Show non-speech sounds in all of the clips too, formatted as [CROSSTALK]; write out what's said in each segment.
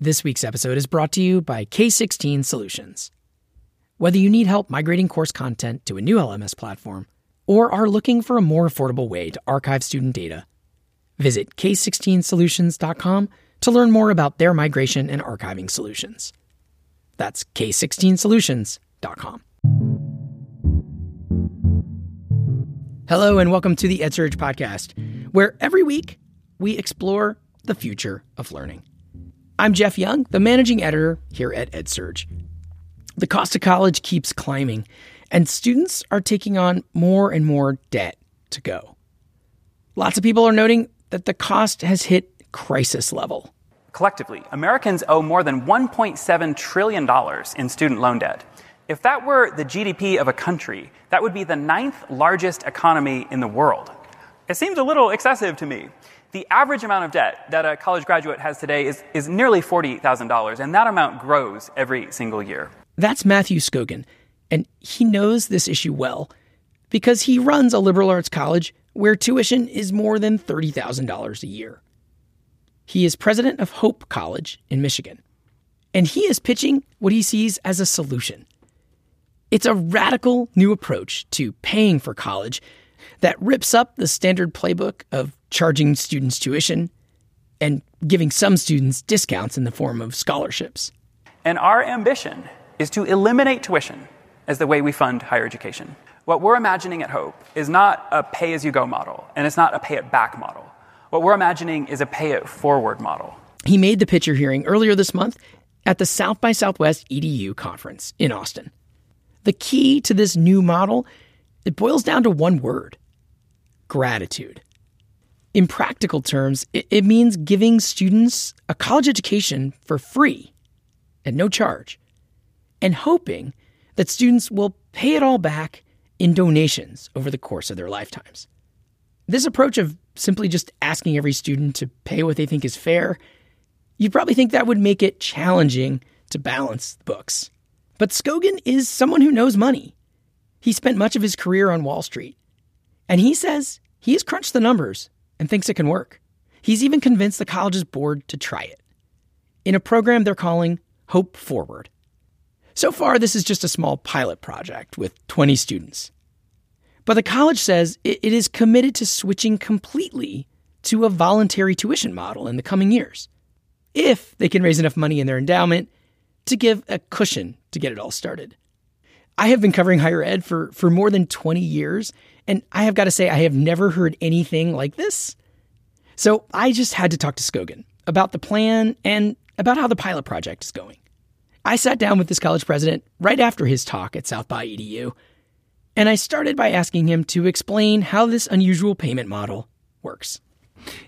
This week's episode is brought to you by K16 Solutions. Whether you need help migrating course content to a new LMS platform or are looking for a more affordable way to archive student data, visit k16solutions.com to learn more about their migration and archiving solutions. That's k16solutions.com. Hello, and welcome to the EdSurge podcast, where every week we explore the future of learning. I'm Jeff Young, the managing editor here at EdSurge. The cost of college keeps climbing, and students are taking on more and more debt to go. Lots of people are noting that the cost has hit crisis level. Collectively, Americans owe more than $1.7 trillion in student loan debt. If that were the GDP of a country, that would be the ninth largest economy in the world. It seems a little excessive to me. The average amount of debt that a college graduate has today is, is nearly $40,000, and that amount grows every single year. That's Matthew Scogin, and he knows this issue well because he runs a liberal arts college where tuition is more than $30,000 a year. He is president of Hope College in Michigan, and he is pitching what he sees as a solution. It's a radical new approach to paying for college that rips up the standard playbook of charging students tuition and giving some students discounts in the form of scholarships. And our ambition is to eliminate tuition as the way we fund higher education. What we're imagining at Hope is not a pay as you go model, and it's not a pay it back model. What we're imagining is a pay it forward model. He made the pitcher hearing earlier this month at the South by Southwest EDU conference in Austin. The key to this new model, it boils down to one word gratitude. In practical terms, it, it means giving students a college education for free at no charge and hoping that students will pay it all back in donations over the course of their lifetimes. This approach of simply just asking every student to pay what they think is fair, you'd probably think that would make it challenging to balance the books. But Scogin is someone who knows money. He spent much of his career on Wall Street. And he says he has crunched the numbers and thinks it can work. He's even convinced the college's board to try it in a program they're calling Hope Forward. So far, this is just a small pilot project with 20 students. But the college says it is committed to switching completely to a voluntary tuition model in the coming years, if they can raise enough money in their endowment to give a cushion to get it all started. I have been covering higher ed for, for more than 20 years, and I have got to say, I have never heard anything like this. So I just had to talk to Scogin about the plan and about how the pilot project is going. I sat down with this college president right after his talk at South by EDU, and I started by asking him to explain how this unusual payment model works.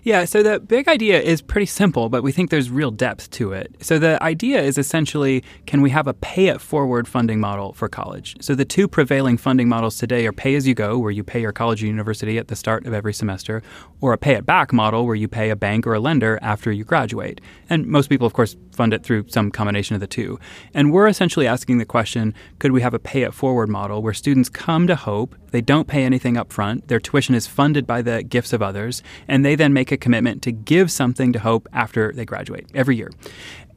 Yeah, so the big idea is pretty simple, but we think there's real depth to it. So the idea is essentially can we have a pay it forward funding model for college? So the two prevailing funding models today are pay as you go, where you pay your college or university at the start of every semester, or a pay it back model, where you pay a bank or a lender after you graduate. And most people, of course, fund it through some combination of the two. And we're essentially asking the question could we have a pay it forward model where students come to Hope, they don't pay anything up front, their tuition is funded by the gifts of others, and they then make a commitment to give something to Hope after they graduate every year.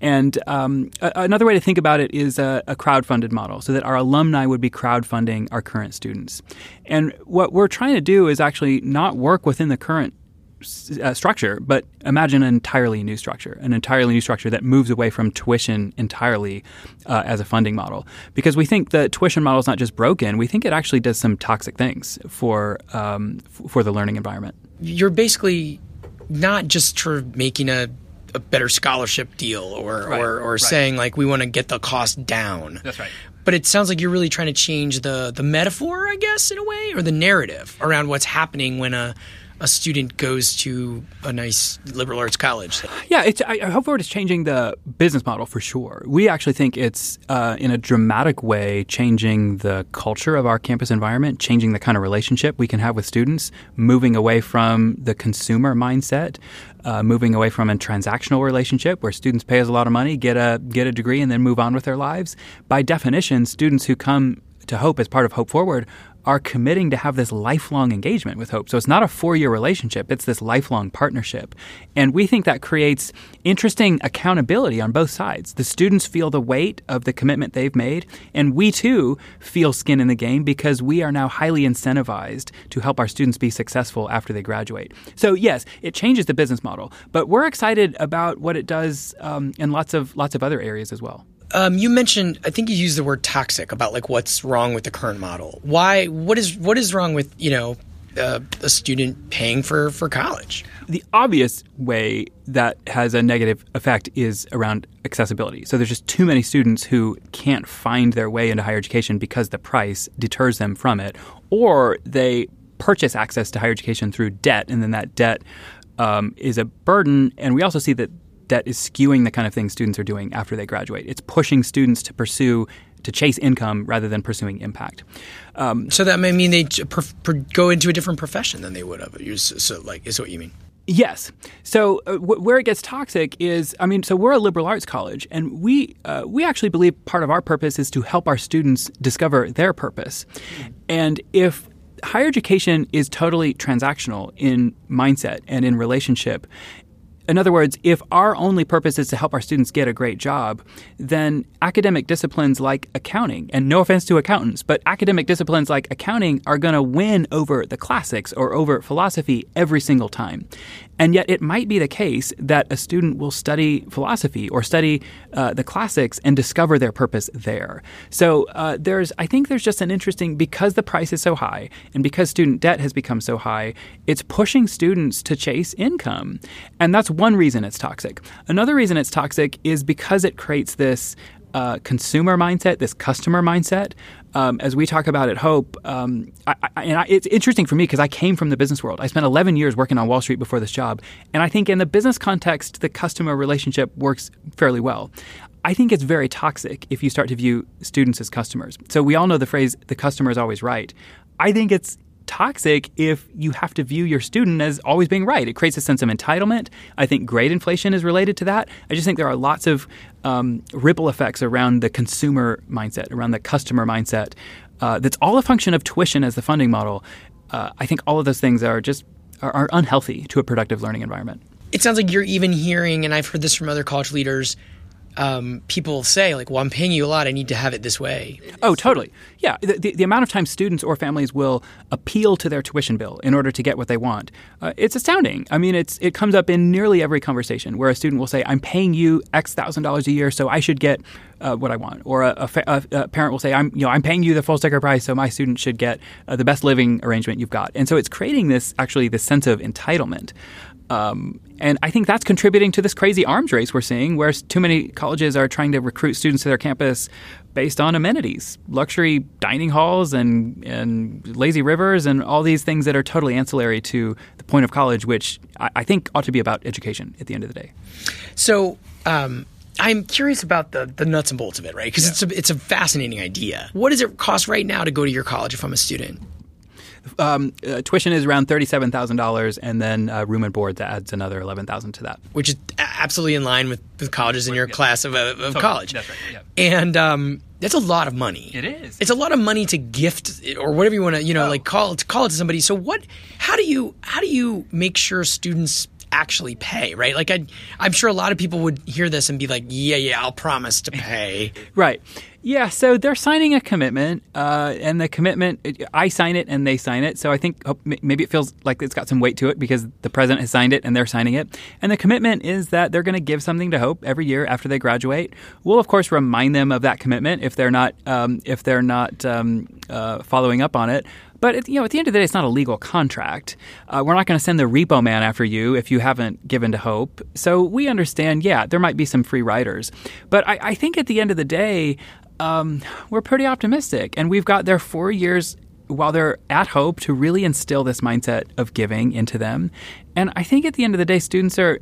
And um, a- another way to think about it is a, a crowd-funded model, so that our alumni would be crowdfunding our current students. And what we're trying to do is actually not work within the current uh, structure, but imagine an entirely new structure, an entirely new structure that moves away from tuition entirely uh, as a funding model. Because we think the tuition model is not just broken; we think it actually does some toxic things for um, f- for the learning environment. You're basically not just for making a, a better scholarship deal or Right, or, or right. saying like we want to get the cost down. That's right. But it sounds like you're really trying to change the the metaphor, I guess, in a way, or the narrative around what's happening when a a student goes to a nice liberal arts college. Yeah, it's, I, I hope forward is changing the business model for sure. We actually think it's uh, in a dramatic way changing the culture of our campus environment, changing the kind of relationship we can have with students, moving away from the consumer mindset, uh, moving away from a transactional relationship where students pay us a lot of money, get a get a degree, and then move on with their lives. By definition, students who come to Hope as part of Hope Forward are committing to have this lifelong engagement with Hope. So it's not a four year relationship, it's this lifelong partnership. And we think that creates interesting accountability on both sides. The students feel the weight of the commitment they've made, and we too feel skin in the game because we are now highly incentivized to help our students be successful after they graduate. So, yes, it changes the business model, but we're excited about what it does um, in lots of, lots of other areas as well. Um, you mentioned, I think you used the word toxic about like what's wrong with the current model. Why? What is what is wrong with you know uh, a student paying for for college? The obvious way that has a negative effect is around accessibility. So there's just too many students who can't find their way into higher education because the price deters them from it, or they purchase access to higher education through debt, and then that debt um, is a burden. And we also see that that is skewing the kind of things students are doing after they graduate. It's pushing students to pursue to chase income rather than pursuing impact. Um, so that may mean they go into a different profession than they would have. So, like, is that what you mean? Yes. So uh, w- where it gets toxic is, I mean, so we're a liberal arts college, and we uh, we actually believe part of our purpose is to help our students discover their purpose. And if higher education is totally transactional in mindset and in relationship, in other words, if our only purpose is to help our students get a great job, then academic disciplines like accounting, and no offense to accountants, but academic disciplines like accounting are going to win over the classics or over philosophy every single time. And yet, it might be the case that a student will study philosophy or study uh, the classics and discover their purpose there. So, uh, there's, I think there's just an interesting, because the price is so high and because student debt has become so high, it's pushing students to chase income. And that's one reason it's toxic. Another reason it's toxic is because it creates this uh, consumer mindset, this customer mindset. Um, as we talk about at Hope, um, I, I, and I, it's interesting for me because I came from the business world. I spent 11 years working on Wall Street before this job, and I think in the business context, the customer relationship works fairly well. I think it's very toxic if you start to view students as customers. So we all know the phrase "the customer is always right." I think it's toxic if you have to view your student as always being right. It creates a sense of entitlement. I think grade inflation is related to that. I just think there are lots of um, ripple effects around the consumer mindset, around the customer mindset. Uh, that's all a function of tuition as the funding model. Uh, I think all of those things are just are, are unhealthy to a productive learning environment. It sounds like you're even hearing, and I've heard this from other college leaders, um, people say like, "Well, I'm paying you a lot. I need to have it this way." Oh, totally. Yeah, the, the, the amount of time students or families will appeal to their tuition bill in order to get what they want, uh, it's astounding. I mean, it's it comes up in nearly every conversation where a student will say, "I'm paying you X thousand dollars a year, so I should get uh, what I want," or a, a, a, parent will say, "I'm you know I'm paying you the full sticker price, so my student should get uh, the best living arrangement you've got." And so it's creating this actually this sense of entitlement. Um, and I think that's contributing to this crazy arms race we're seeing, where too many colleges are trying to recruit students to their campus based on amenities, luxury dining halls, and and lazy rivers, and all these things that are totally ancillary to the point of college, which I, I think ought to be about education at the end of the day. So. Um, I'm curious about the, the nuts and bolts of it, right? Because yeah. it's a it's a fascinating idea. What does it cost right now to go to your college if I'm a student? Um, uh, tuition is around thirty-seven thousand dollars, and then uh, room and board that adds another eleven thousand to that, which is absolutely in line with, with colleges in your yeah. class of, of totally. college. That's right. Yeah. And um, that's a lot of money. It is. It's a lot of money to gift or whatever you want to, you know, oh. like call to call it to somebody. So what? How do you how do you make sure students actually pay, right? Like I, I'm sure a lot of people would hear this and be like, "Yeah, yeah, I'll promise to pay." [LAUGHS] right. Yeah, so they're signing a commitment, uh, and the commitment, I sign it and they sign it. So I think oh, maybe it feels like it's got some weight to it because the president has signed it and they're signing it. And the commitment is that they're going to give something to Hope every year after they graduate. We'll of course remind them of that commitment if they're not um, if they're not um, uh, following up on it. But you know, at the end of the day, it's not a legal contract. Uh, we're not going to send the repo man after you if you haven't given to Hope. So we understand. Yeah, there might be some free riders, but I, I think at the end of the day, um, we're pretty optimistic, and we've got their four years while they're at Hope to really instill this mindset of giving into them. And I think at the end of the day, students are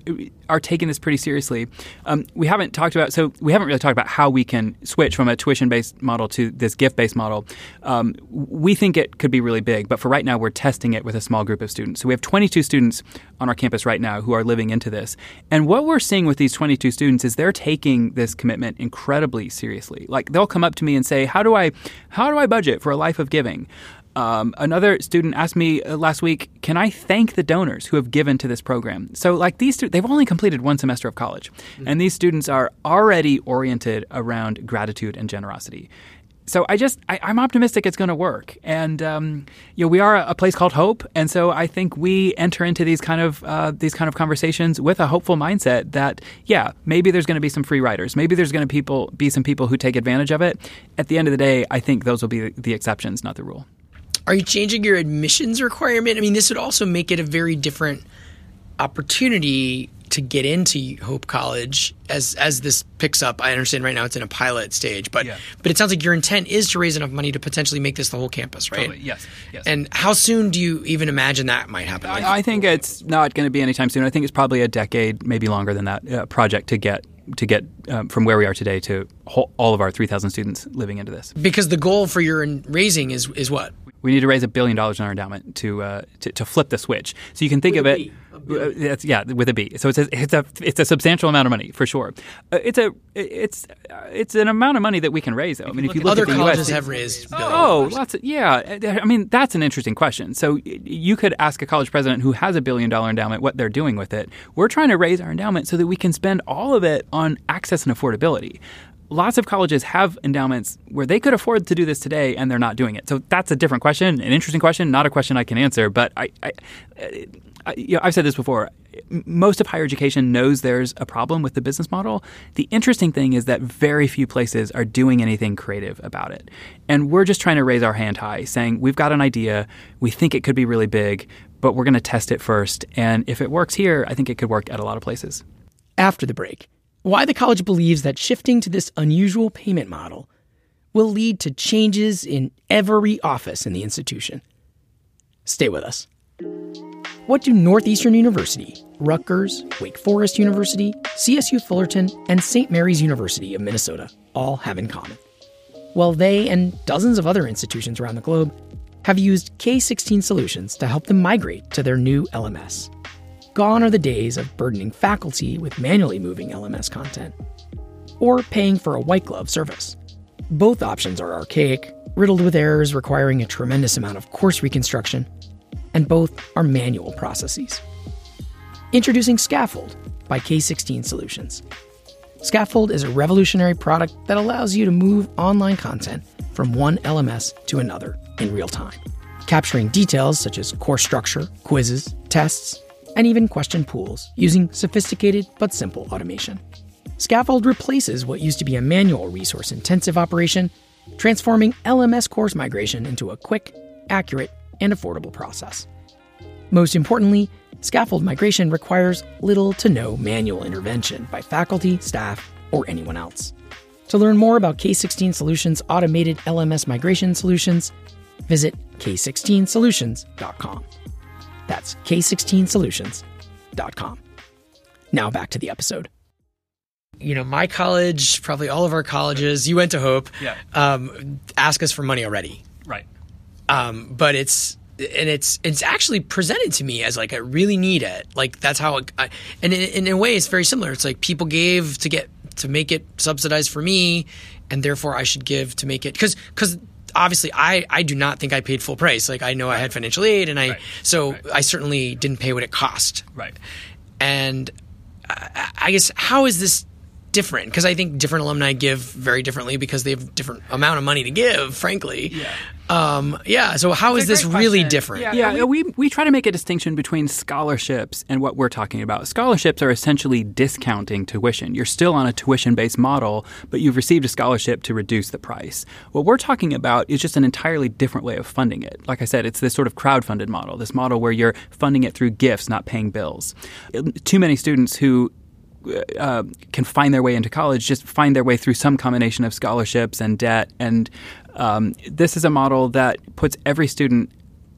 are taking this pretty seriously. Um, we haven't talked about so we haven't really talked about how we can switch from a tuition based model to this gift based model. Um, we think it could be really big, but for right now, we're testing it with a small group of students. So we have 22 students on our campus right now who are living into this. And what we're seeing with these 22 students is they're taking this commitment incredibly seriously. Like they'll come up to me and say, "How do I how do I budget for a life of giving?" Um, another student asked me uh, last week, "Can I thank the donors who have given to this program?" So, like these, stu- they've only completed one semester of college, mm-hmm. and these students are already oriented around gratitude and generosity so I just I, am optimistic it's going to work, and um, you know we are a place called Hope, and so I think we enter into these kind of uh, these kind of conversations with a hopeful mindset that yeah maybe there's going to be some free riders, maybe there's going to people be some people who take advantage of it. At the end of the day, I think those will be the exceptions, not the rule. Are you changing your admissions requirement? I mean, this would also make it a very different opportunity to get into Hope College as as this picks up. I understand right now it's in a pilot stage, but yeah. but it sounds like your intent is to raise enough money to potentially make this the whole campus, right? Totally. Yes. Yes. And how soon do you even imagine that might happen? Like, I, I, think it's not going to be anytime soon. I think it's probably a decade, maybe longer than that, uh, project to get to get um, from where we are today to whole, all of our 3,000 students living into this. Because the goal for your raising is is what? We need to raise a billion dollars in our endowment to, uh, to, to flip the switch. So you can think With of it. Uh, yeah, with a B. So it's a, it's a it's a substantial amount of money for sure. Uh, it's a it's uh, it's an amount of money that we can raise. Though. I mean, if you look other at the colleges US, have raised. Oh, lots of yeah. I mean, that's an interesting question. So you could ask a college president who has a billion dollar endowment what they're doing with it. We're trying to raise our endowment so that we can spend all of it on access and affordability lots of colleges have endowments where they could afford to do this today and they're not doing it. So that's a different question, an interesting question, not a question I can answer. But I, I, uh, I you know, I've said this before. Most of higher education knows there's a problem with the business model. The interesting thing is that very few places are doing anything creative about it. And we're just trying to raise our hand high, saying, we've got an idea, we think it could be really big, but we're going to test it first. And if it works here, I think it could work at a lot of places. After the break, why the college believes that shifting to this unusual payment model will lead to changes in every office in the institution. Stay with us. What do Northeastern University, Rutgers, Wake Forest University, CSU Fullerton, and St. Mary's University of Minnesota all have in common? Well, they and dozens of other institutions around the globe have used K16 solutions to help them migrate to their new LMS. Gone are the days of burdening faculty with manually moving LMS content, or paying for a white glove service. Both options are archaic, riddled with errors requiring a tremendous amount of course reconstruction, and both are manual processes. Introducing Scaffold by K16 Solutions. Scaffold is a revolutionary product that allows you to move online content from one LMS to another in real time, capturing details such as course structure, quizzes, tests, and even question pools using sophisticated but simple automation. Scaffold replaces what used to be a manual resource intensive operation, transforming LMS course migration into a quick, accurate, and affordable process. Most importantly, scaffold migration requires little to no manual intervention by faculty, staff, or anyone else. To learn more about K16 Solutions' automated LMS migration solutions, visit k16solutions.com. That's k16solutions.com. Now back to the episode. You know, my college, probably all of our colleges, you went to Hope, yeah. um, ask us for money already. Right. Um, but it's and it's it's actually presented to me as like I really need it. Like that's how, it, I, and in, in, a way, it's very similar. It's like people gave to get to make it subsidized for me, and therefore I should give to make it because because obviously I, I do not think I paid full price. Like I know right. I had financial aid and I right. so right. I certainly didn't pay what it cost. Right. And I, I guess how is this different? Because I think different alumni give very differently because they have different amount of money to give. Frankly. Yeah. Um, yeah. So how it's is this really different? Yeah, yeah, we we try to make a distinction between scholarships and what we're talking about. Scholarships are essentially discounting tuition. You're still on a tuition-based model, but you've received a scholarship to reduce the price. What we're talking about is just an entirely different way of funding it. Like I said, it's this sort of crowd-funded model. This model where you're funding it through gifts, not paying bills. Too many students who uh, can find their way into college just find their way through some combination of scholarships and debt. And um, this is a model that puts every student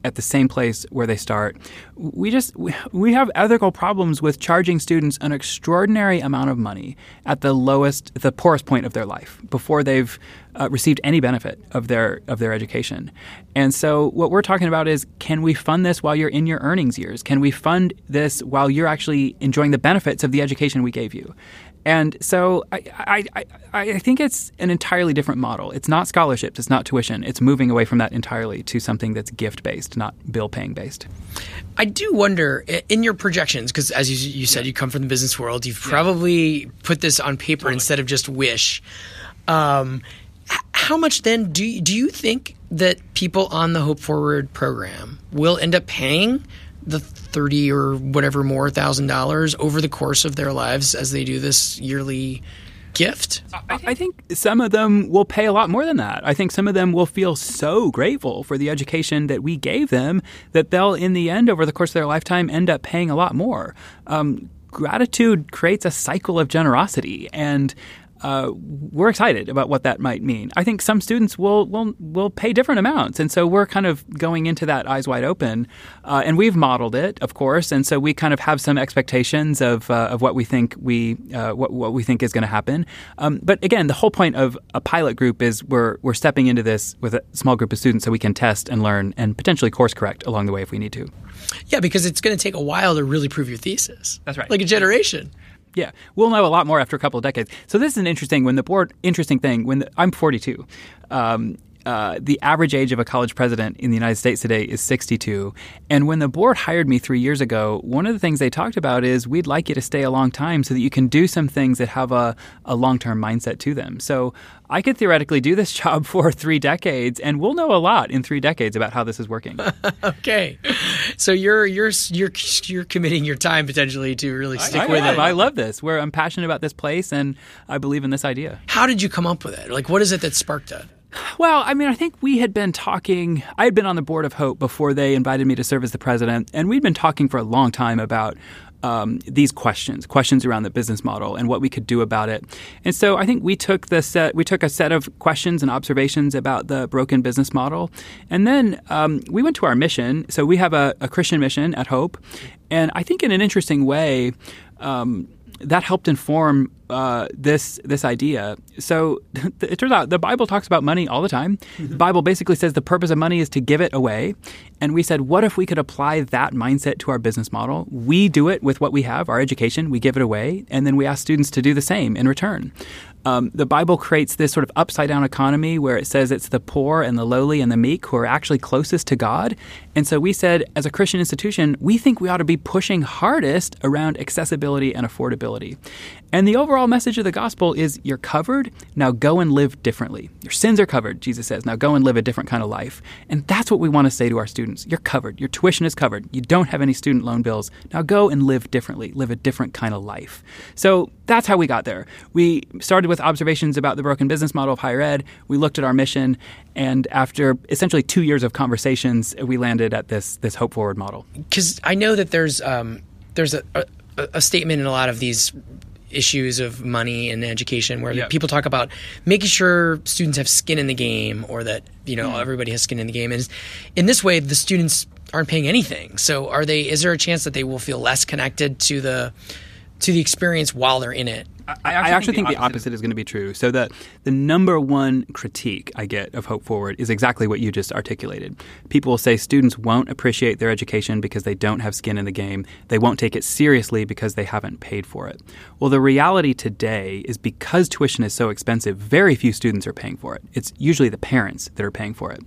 at the same place where they start. We just we have ethical problems with charging students an extraordinary amount of money at the lowest, the poorest point of their life before they've uh, received any benefit of their of their education. And so what we're talking about is can we fund this while you're in your earnings years? Can we fund this while you're actually enjoying the benefits of the education we gave you? And so I, I, I, I think it's an entirely different model. It's not scholarships, it's not tuition. It's moving away from that entirely to something that's gift based, not bill paying based. I do wonder in your projections, because as you, you said, yeah. you come from the business world, you've yeah. probably put this on paper totally. instead of just wish. Um, how much then do you, do you think that people on the Hope Forward program will end up paying the thirty or whatever more thousand dollars over the course of their lives as they do this yearly gift? I think some of them will pay a lot more than that. I think some of them will feel so grateful for the education that we gave them that they'll, in the end, over the course of their lifetime, end up paying a lot more. Um, gratitude creates a cycle of generosity, and uh, we're excited about what that might mean. I think some students will will will pay different amounts, and so we're kind of going into that eyes wide open. Uh, and we've modeled it, of course, and so we kind of have some expectations of uh, of what we think we uh, what what we think is going to happen. Um, but again, the whole point of a pilot group is we're we're stepping into this with a small group of students so we can test and learn and potentially course correct along the way if we need to. Yeah, because it's going to take a while to really prove your thesis. That's right. Like a generation. Yeah, we'll know a lot more after a couple of decades. So this is an interesting when the board interesting thing when the, I'm 42. Um, uh, the average age of a college president in the United States today is 62. And when the board hired me three years ago, one of the things they talked about is we'd like you to stay a long time so that you can do some things that have a, a long term mindset to them. So I could theoretically do this [LAUGHS] job for three decades, and we'll know a lot in three decades about how this is working. [LAUGHS] okay, so you're you're you're you're committing your time potentially to really stick I, with I it. I love this. Where I'm passionate about this place, and I believe in this idea. How did you come up with it? Like, what is it that sparked it? Well, I mean, I think we had been talking. I had been on the board of Hope before they invited me to serve as the president, and we'd been talking for a long time about um, these questions, questions around the business model and what we could do about it. And so I think we took the set, we took a set of questions and observations about the broken business model, and then um, we went to our mission. So we have a, a, Christian mission at Hope, and I think in an interesting way. Um, that helped inform uh, this this idea. So [LAUGHS] it turns out the Bible talks about money all the time. Mm-hmm. The Bible basically says the purpose of money is to give it away. And we said, what if we could apply that mindset to our business model? We do it with what we have, our education, we give it away, and then we ask students to do the same in return. Um, the Bible creates this sort of upside down economy where it says it's the poor and the lowly and the meek who are actually closest to God. And so we said, as a Christian institution, we think we ought to be pushing hardest around accessibility and affordability. And the overall message of the gospel is you're covered, now go and live differently. Your sins are covered, Jesus says, now go and live a different kind of life. And that's what we want to say to our students. You're covered, your tuition is covered, you don't have any student loan bills, now go and live differently, live a different kind of life. So that's how we got there. We started with observations about the broken business model of higher ed, we looked at our mission, and after essentially two years of conversations, we landed at this, this Hope Forward model. Because I know that there's, um, there's a, a a statement in a lot of these issues of money and education where yep. people talk about making sure students have skin in the game or that you know mm. everybody has skin in the game and in this way the students aren't paying anything so are they is there a chance that they will feel less connected to the to the experience while they're in it I actually, I actually think, the, opposite opposite is going to be true. So the the number one critique I get of Hope Forward is exactly what you just articulated. People will say students won't appreciate their education because they don't have skin in the game. They won't take it seriously because they haven't paid for it. Well, the reality today is because tuition is so expensive, very few students are paying for it. It's usually the parents that are paying for it.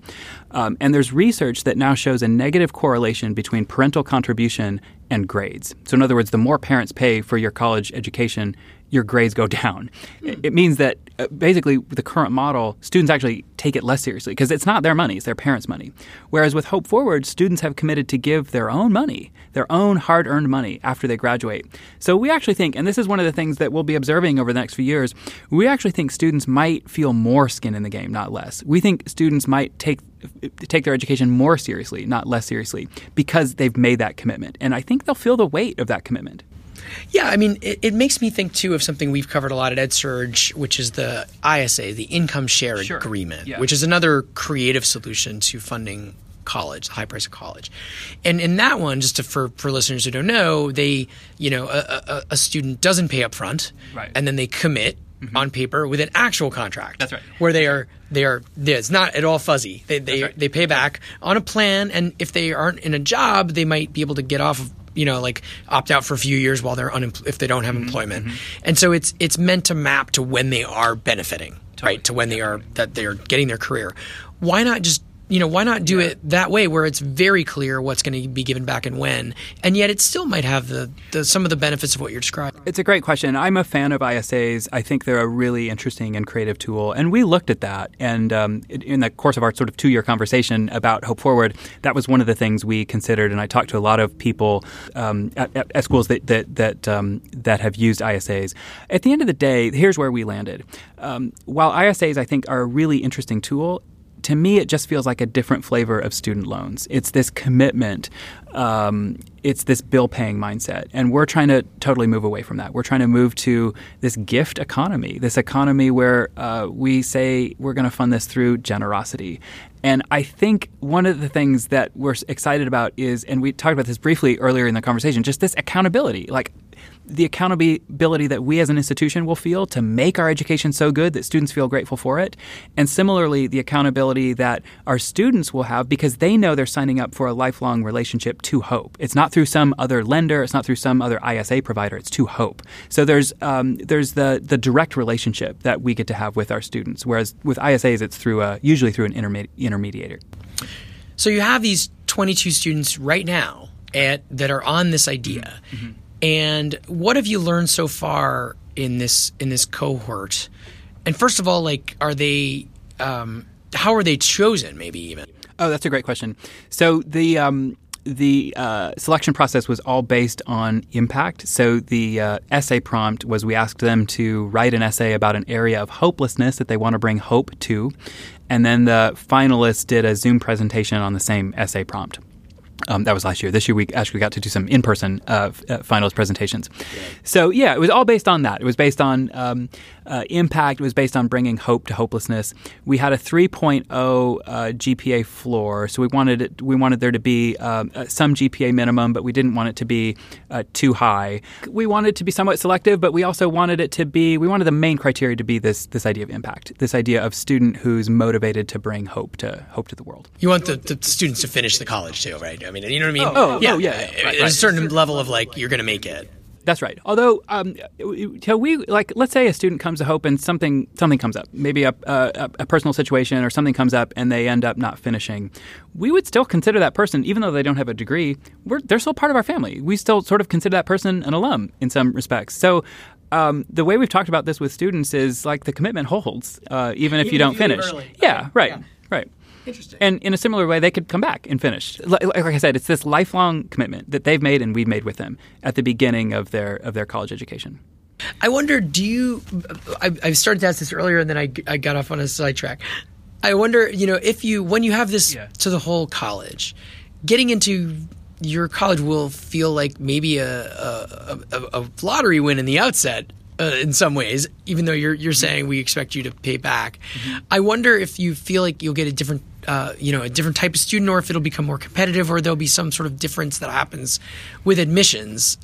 Um, and there's research that now shows a negative correlation between parental contribution and grades. So, in other words, the more parents pay for your college education, your grades go [LAUGHS] down. Mm. It means that uh, basically with the current model, students actually take it less seriously because it's not their money, it's their parents' money. Whereas with Hope Forward, students have committed to give their own money, their own hard earned money after they graduate. So we actually think, and this is one of the things that we'll be observing over the next few years, we actually think students might feel more skin in the game, not less. We think students might take take their education more seriously, not less seriously, because they've made that commitment. And I think they'll feel the weight of that commitment. Yeah, I mean, it, it, makes me think too of something we've covered a lot at EdSurge, which is the ISA, the Income Share sure. Agreement, yeah. which is another creative solution to funding college, the high price of college. And in that one, just to, for, for listeners who don't know, they, you know, a, a, a student doesn't pay up front, right. and then they commit Mm-hmm. on paper with an actual contract. That's right. Where they are they are it's not at all fuzzy. They they, right. they pay back on a plan and if they aren't in a job, they might be able to get off of you know, like opt out for a few years while they're unemployed if they don't have mm-hmm. employment. Mm-hmm. And so it's it's meant to map to when they are benefiting, right? To when they are that they're getting their career. Why not just you know, why not do it that way where it's very clear what's going to be given back and when, and yet it still might have the, the some of the benefits of what you're describing. It's a great question. I'm a fan of ISAs. I think they're a really interesting and creative tool, and we looked at that. And um, in the course of our sort of two-year conversation about Hope Forward, that was one of the things we considered. And I talked to a lot of people um, at, at, at, schools that that that, um, that have used ISAs. At the end of the day, here's where we landed. Um, while ISAs, I think, are a really interesting tool, to me, it just feels like a different flavor of student loans. It's this commitment, um, it's this bill paying mindset. And we're trying to totally move away from that. We're trying to move to this gift economy, this economy where uh, we say we're going to fund this through generosity. And I think one of the things that we're excited about is, and we talked about this briefly earlier in the conversation, just this accountability. Like, the accountability that we as an institution will feel to make our education so good that students feel grateful for it. And similarly, the accountability that our students will have because they know they're signing up for a lifelong relationship to Hope. It's not through some other lender, it's not through some other ISA provider, it's to Hope. So there's, um, there's the, the direct relationship that we get to have with our students, whereas with ISAs, it's through a, usually through an intermedi- intermediator. So you have these 22 students right now at, that are on this idea. Mm-hmm and what have you learned so far in this in this cohort? And first of all, like, are they? Um, how are they chosen? Maybe even. Oh, that's a great question. So the um, the uh, selection process was all based on impact. So the uh, essay prompt was we asked them to write an essay about an area of hopelessness that they want to bring hope to, and then the finalists did a Zoom presentation on the same essay prompt. Um, that was last year. This year, we actually got to do some in-person uh, uh, finals presentations. So yeah, it was all based on that. It was based on um, uh, impact. It was based on bringing hope to hopelessness. We had a 3.0 uh, GPA floor, so we wanted it, we wanted there to be um, uh, some GPA minimum, but we didn't want it to be uh, too high. We wanted it to be somewhat selective, but we also wanted it to be. We wanted the main criteria to be this this idea of impact, this idea of student who's motivated to bring hope to hope to the world. You want the, the students to finish the college too, right? I mean, you know what I mean? Oh, yeah. Oh, yeah. Right, There's right. a certain level of like you're going to make it. That's right. Although, um, we like, let's say a student comes to Hope and something something comes up, maybe a, a, a, personal situation or something comes up, and they end up not finishing. We would still consider that person, even though they don't have a degree, they're still part of our family. We still sort of consider that person an alum in some respects. So. Um, the way we've talked about this with students is like the commitment holds, uh, even if even you don't if you finish. Yeah, okay. right, yeah. right. Interesting. And in a similar way, they could come back and finish. Like, like, I said, it's this lifelong commitment that they've made and we've made with them at the beginning of their of their college education. I wonder, do you? I, I started to ask this earlier, and then I, I got off on a sidetrack. I wonder, you know, if you when you have this yeah. to the whole college, getting into your college will feel like maybe a a, a, a lottery win in the outset uh, in some ways, even though you're you're saying we expect you to pay back. Mm-hmm. I wonder if you feel like you'll get a different, uh, you know, a different type of student, or if it'll become more competitive, or there'll be some sort of difference that happens with admissions.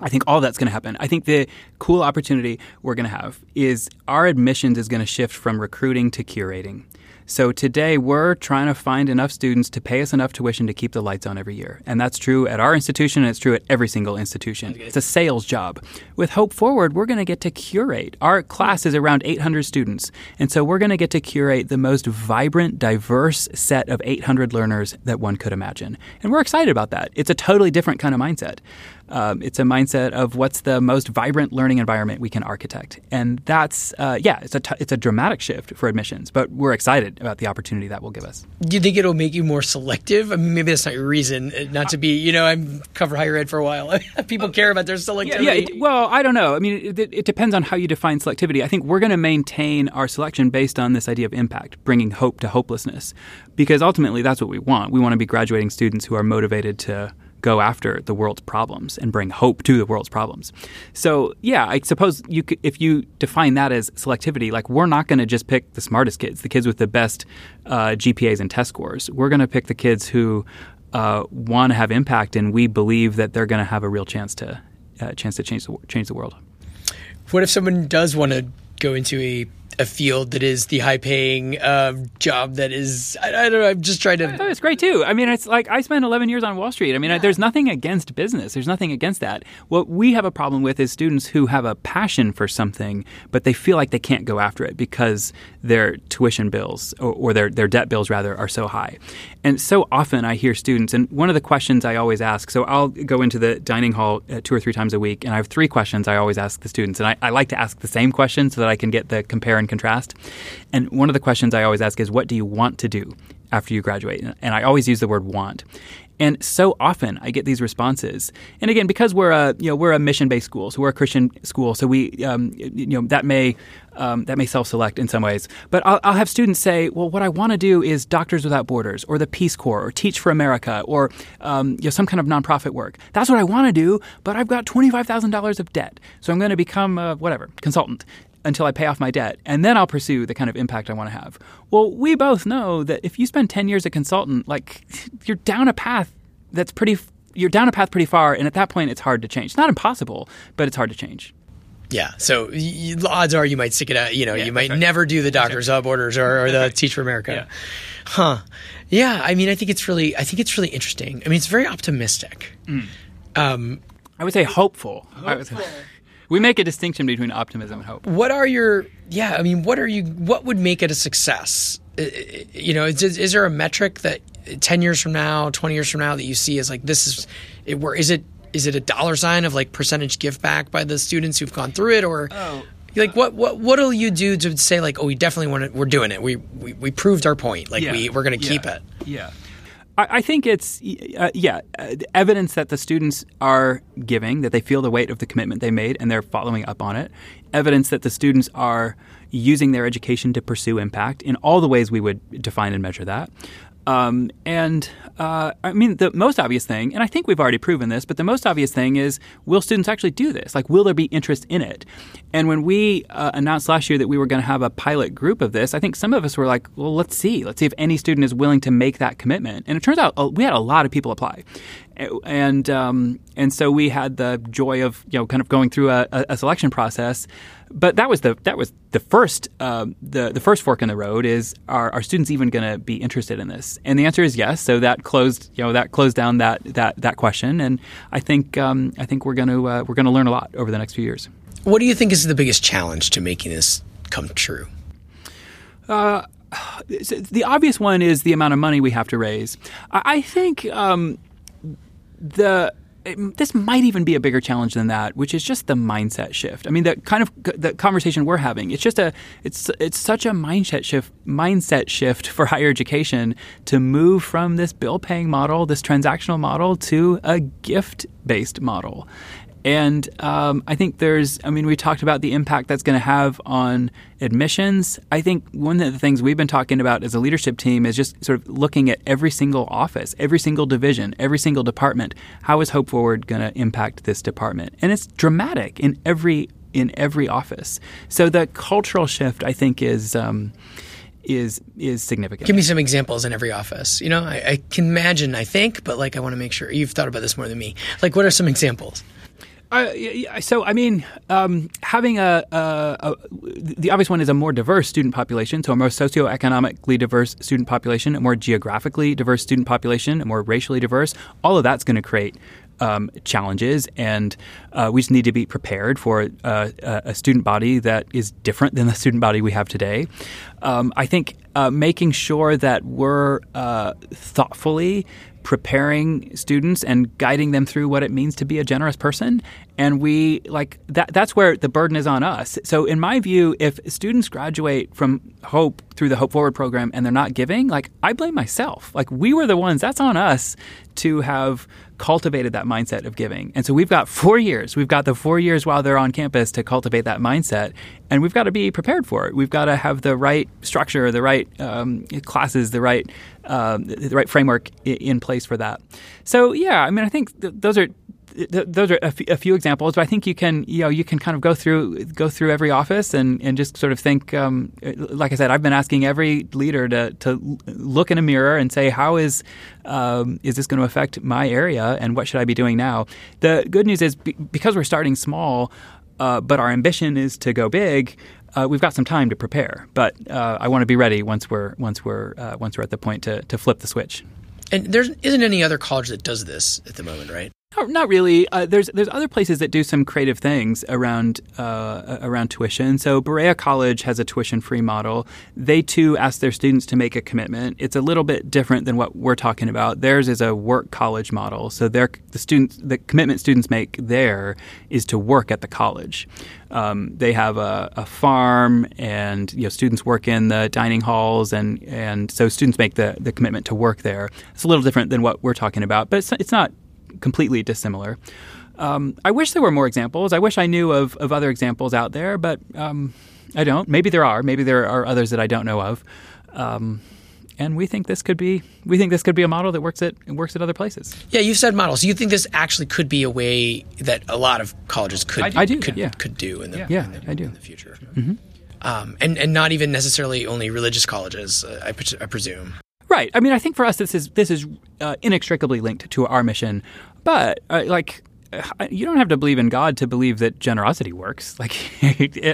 I think all that's going to happen. I think the cool opportunity we're going to have is our admissions is going to shift from recruiting to curating. So today we're trying to find enough students to pay us enough tuition to keep the lights on every year. And that's true at our institution and it's true at every single institution. It's a sales job. With Hope Forward, we're going to get to curate. Our class is around 800 students. And so we're going to get to curate the most vibrant, diverse set of 800 learners that one could imagine. And we're excited about that. It's a totally different kind of mindset. Um, it's a mindset of what's the most vibrant learning environment we can architect, and that's uh, yeah, it's a t- it's a dramatic shift for admissions, but we're excited about the opportunity that will give us. Do you think it'll make you more selective? I mean, maybe that's not your reason, uh, not to be. You know, I'm cover higher ed for a while. [LAUGHS] People care about their selectivity. Yeah, yeah it, well, I don't know. I mean, it, it depends on how you define selectivity. I think we're going to maintain our selection based on this idea of impact, bringing hope to hopelessness, because ultimately that's what we want. We want to be graduating students who are motivated to go after the world's problems and bring hope to the world's problems. So, yeah, I suppose you could, if you define that as selectivity, like we're not going to just pick the smartest kids, the kids with the best uh, GPAs and test scores. We're going to pick the kids who uh, want to have impact, and we believe that they're going to have a real chance to uh, chance to change the change the world. What if someone does want to go into a a field that is the high paying uh, job that is I, I, don't know i'm just trying to oh, it's great too. I mean it's like i spent 11 years on wall street. I mean yeah. there's nothing against business. There's nothing against that. What we have a problem with is students who have a passion for something but they feel like they can't go after it because their tuition bills or, or their, their debt bills rather are so high. And so often i hear students and one of the questions i always ask so i'll go into the dining hall uh, two or three times a week and i have three questions i always ask the students and I, I like to ask the same question so that i can get the compare and contrast. And one of the questions I always ask is, what do you want to do after you graduate? And I always use the word want. And so often I get these responses. And again, because we're a you know we're a mission based school, so we're a Christian school, so we um, you know that may um, that may self select in some ways. But I'll, I'll have students say, well, what I want to do is Doctors Without Borders, or the Peace Corps, or Teach for America, or um, you know some kind of nonprofit work. That's what I want to do, but I've got twenty five thousand dollars of debt, so I'm going to become a, whatever consultant until I pay off my debt, and then I'll pursue the kind of impact I want to have. Well, we both know that if you spend 10 years a consultant, like [LAUGHS] you're down a path that's pretty you're down a path pretty far, and at that point, it's hard to change. It's not impossible, but it's hard to change. Yeah, so you, odds are you might stick it out. You know, yeah, you might right. never do the Doctors right. Orders or, or the right. Teach for America. Yeah. Huh? Yeah, I mean, I think it's really, I think it's really interesting. I mean, it's very optimistic. Mm. Um, I would say hopeful. hopeful. We make a distinction between optimism and hope. What are your yeah? I mean, what are you? What would make it a success? You know, is, is there a metric that ten years from now, twenty years from now, that you see as like this is it? Where is it? Is it a dollar sign of like percentage give back by the students who've gone through it, or oh. like what what what'll you do to say like oh we definitely want to we're doing it we we, we proved our point like yeah. we we're going to yeah. keep it yeah I think it's uh, yeah uh, evidence that the students are giving that they feel the weight of the commitment they made and they're following up on it. Evidence that the students are using their education to pursue impact in all the ways we would define and measure that. Um, and uh, I mean, the most obvious thing, and I think we've already proven this, but the most obvious thing is will students actually do this? Like, will there be interest in it? And when we uh, announced last year that we were going to have a pilot group of this, I think some of us were like, well, let's see. Let's see if any student is willing to make that commitment. And it turns out uh, we had a lot of people apply and um, and so we had the joy of you know kind of going through a, a selection process. But that was the that was the first uh, the the first fork in the road is are, are students even going to be interested in this? And the answer is yes. So that closed you know that closed down that that that question. And I think um, I think we're going to uh, we're going to learn a lot over the next few years. What do you think is the biggest challenge to making this come true? Uh, the obvious one is the amount of money we have to raise. I think um, the it, this might even be a bigger challenge than that, which is just the mindset shift. I mean, the kind of the conversation we're having. It's just a it's it's such a mindset shift mindset shift for higher education to move from this bill paying model, this transactional model, to a gift based model. And um, I think there's, I mean, we talked about the impact that's going to have on admissions. I think one of the things we've been talking about as a leadership team is just sort of looking at every single office, every single division, every single department. How is Hope Forward going to impact this department? And it's dramatic in every in every office. So the cultural shift, I think, is. Um, is is significant. Give me some examples in every office. You know, I, I, can imagine. I think, but like, I want to make sure you've thought about this more than me. Like, what are some examples? Uh, so, I mean, um, having a, a, a, the obvious one is a more diverse student population, so a more socioeconomically diverse student population, a more geographically diverse student population, a more racially diverse. All of that's going to create um, challenges, and uh, we just need to be prepared for uh, a student body that is different than the student body we have today. Um, I think uh, making sure that we're uh, thoughtfully preparing students and guiding them through what it means to be a generous person and we like that that's where the burden is on us. So in my view if students graduate from hope through the hope forward program and they're not giving like i blame myself. Like we were the ones that's on us to have cultivated that mindset of giving. And so we've got four years. We've got the four years while they're on campus to cultivate that mindset. And we've got to be prepared for it. We've got to have the right structure the right um, classes the right um, the right framework in place for that. So yeah i mean i think th- those are th- those are a, f- a few examples, but I think you can you know you can kind of go through go through every office and, and just sort of think. Um, like I said, I've been asking every leader to to look in a mirror and say, how is um, is this going to affect my area, and what should I be doing now? The good news is be- because we're starting small, uh, but our ambition is to go big uh, we've got some time to prepare. But uh, I want to be ready once we're once we're uh, once we're at the point to to flip the switch. And there isn't any other college that does this at the moment, right? No, not really. Uh, there's there's other places that do some creative things around uh, around tuition. So Berea College has a tuition free model. They too ask their students to make a commitment. It's a little bit different than what we're talking about. Theirs is a work college model. So their the students the commitment students make there is to work at the college. Um, they have a, a, farm, and you know students work in the dining halls, and and so students make the the commitment to work there. It's a little different than what we're talking about, but it's, it's not completely dissimilar. Um, I wish there were more examples. I wish I knew of, of other examples out there, but um, I don't. Maybe there are. Maybe there are others that I don't know of. Um, and we think this could be we think this could be a model that works at works at other places. Yeah, you said models. You think this actually could be a way that a lot of colleges could I do, I do could, yeah. could do in the, yeah, in the, I do. in the future. Mm-hmm. Um, and and not even necessarily only religious colleges, uh, I, pre- I presume. Right. I mean, I think for us, this is this is uh, inextricably linked to our mission. But uh, like, uh, you don't have to believe in God to believe that generosity works. [LAUGHS] Like,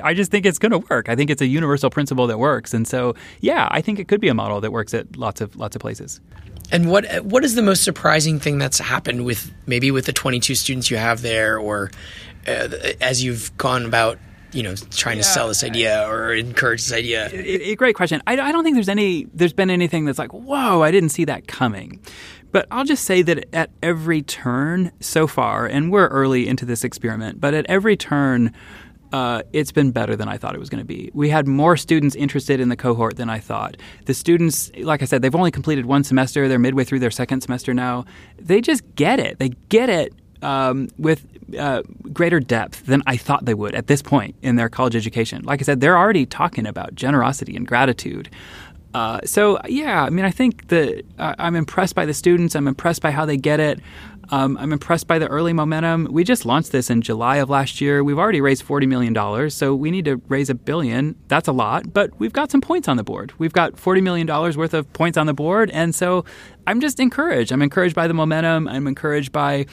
I just think it's going to work. I think it's a universal principle that works. And so, yeah, I think it could be a model that works at lots of lots of places. And what what is the most surprising thing that's happened with maybe with the 22 students you have there, or uh, as you've gone about you know trying yeah, to sell this idea or encourage this idea? A, a great question. I, I, don't think there's any there's been anything that's like whoa I didn't see that coming. But I'll just say that at every turn so far, and we're early into this experiment, but at every turn, uh, it's been better than I thought it was going to be. We had more students interested in the cohort than I thought. The students, like I said, they've only completed one semester. They're midway through their second semester now. They just get it. They get it um, with uh, greater depth than I thought they would at this point in their college education. Like I said, they're already talking about generosity and gratitude. Uh, so yeah, I mean, I think that uh, I'm impressed by the students. I'm impressed by how they get it. Um, I'm impressed by the early momentum. We just launched this in July of last year. We've already raised $40 million, so we need to raise a billion. That's a lot, but we've got some points on the board. We've got $40 million worth of points on the board, and so I'm just encouraged. I'm encouraged by the momentum. I'm encouraged by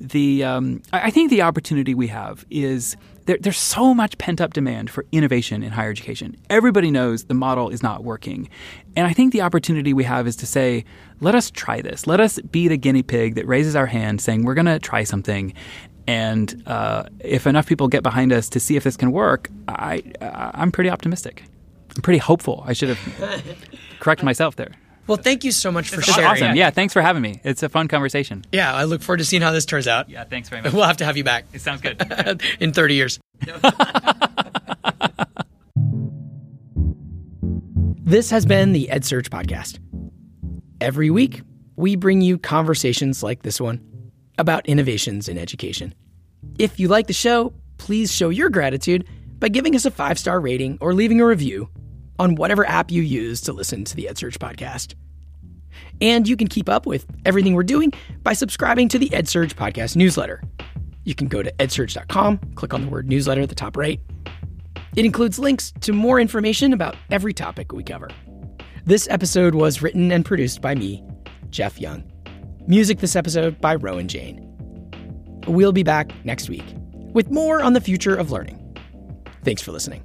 the. Um, I think the opportunity we have is there, there's so much pent up demand for innovation in higher education. Everybody knows the model is not working. And I think the opportunity we have is to say, let us try this. Let us be the guinea pig that raises our hand saying, we're going to try something. And uh, if enough people get behind us to see if this can work, I, I'm pretty optimistic. I'm pretty hopeful. I should have [LAUGHS] corrected myself there. Well, thank you so much for sharing. Awesome. Yeah, thanks for having me. It's a fun conversation. Yeah, I look forward to seeing how this turns out. Yeah, thanks very [LAUGHS] much. We'll have to have you back. It sounds good. [LAUGHS] In 30 years. [LAUGHS] this has been the EdSurge podcast. Every week, we bring you conversations like this one about innovations in education. If you like the show, please show your gratitude by giving us a five star rating or leaving a review on whatever app you use to listen to the EdSurge podcast. And you can keep up with everything we're doing by subscribing to the EdSurge podcast newsletter. You can go to edsurge.com, click on the word newsletter at the top right. It includes links to more information about every topic we cover. This episode was written and produced by me, Jeff Young. Music this episode by Rowan Jane. We'll be back next week with more on the future of learning. Thanks for listening.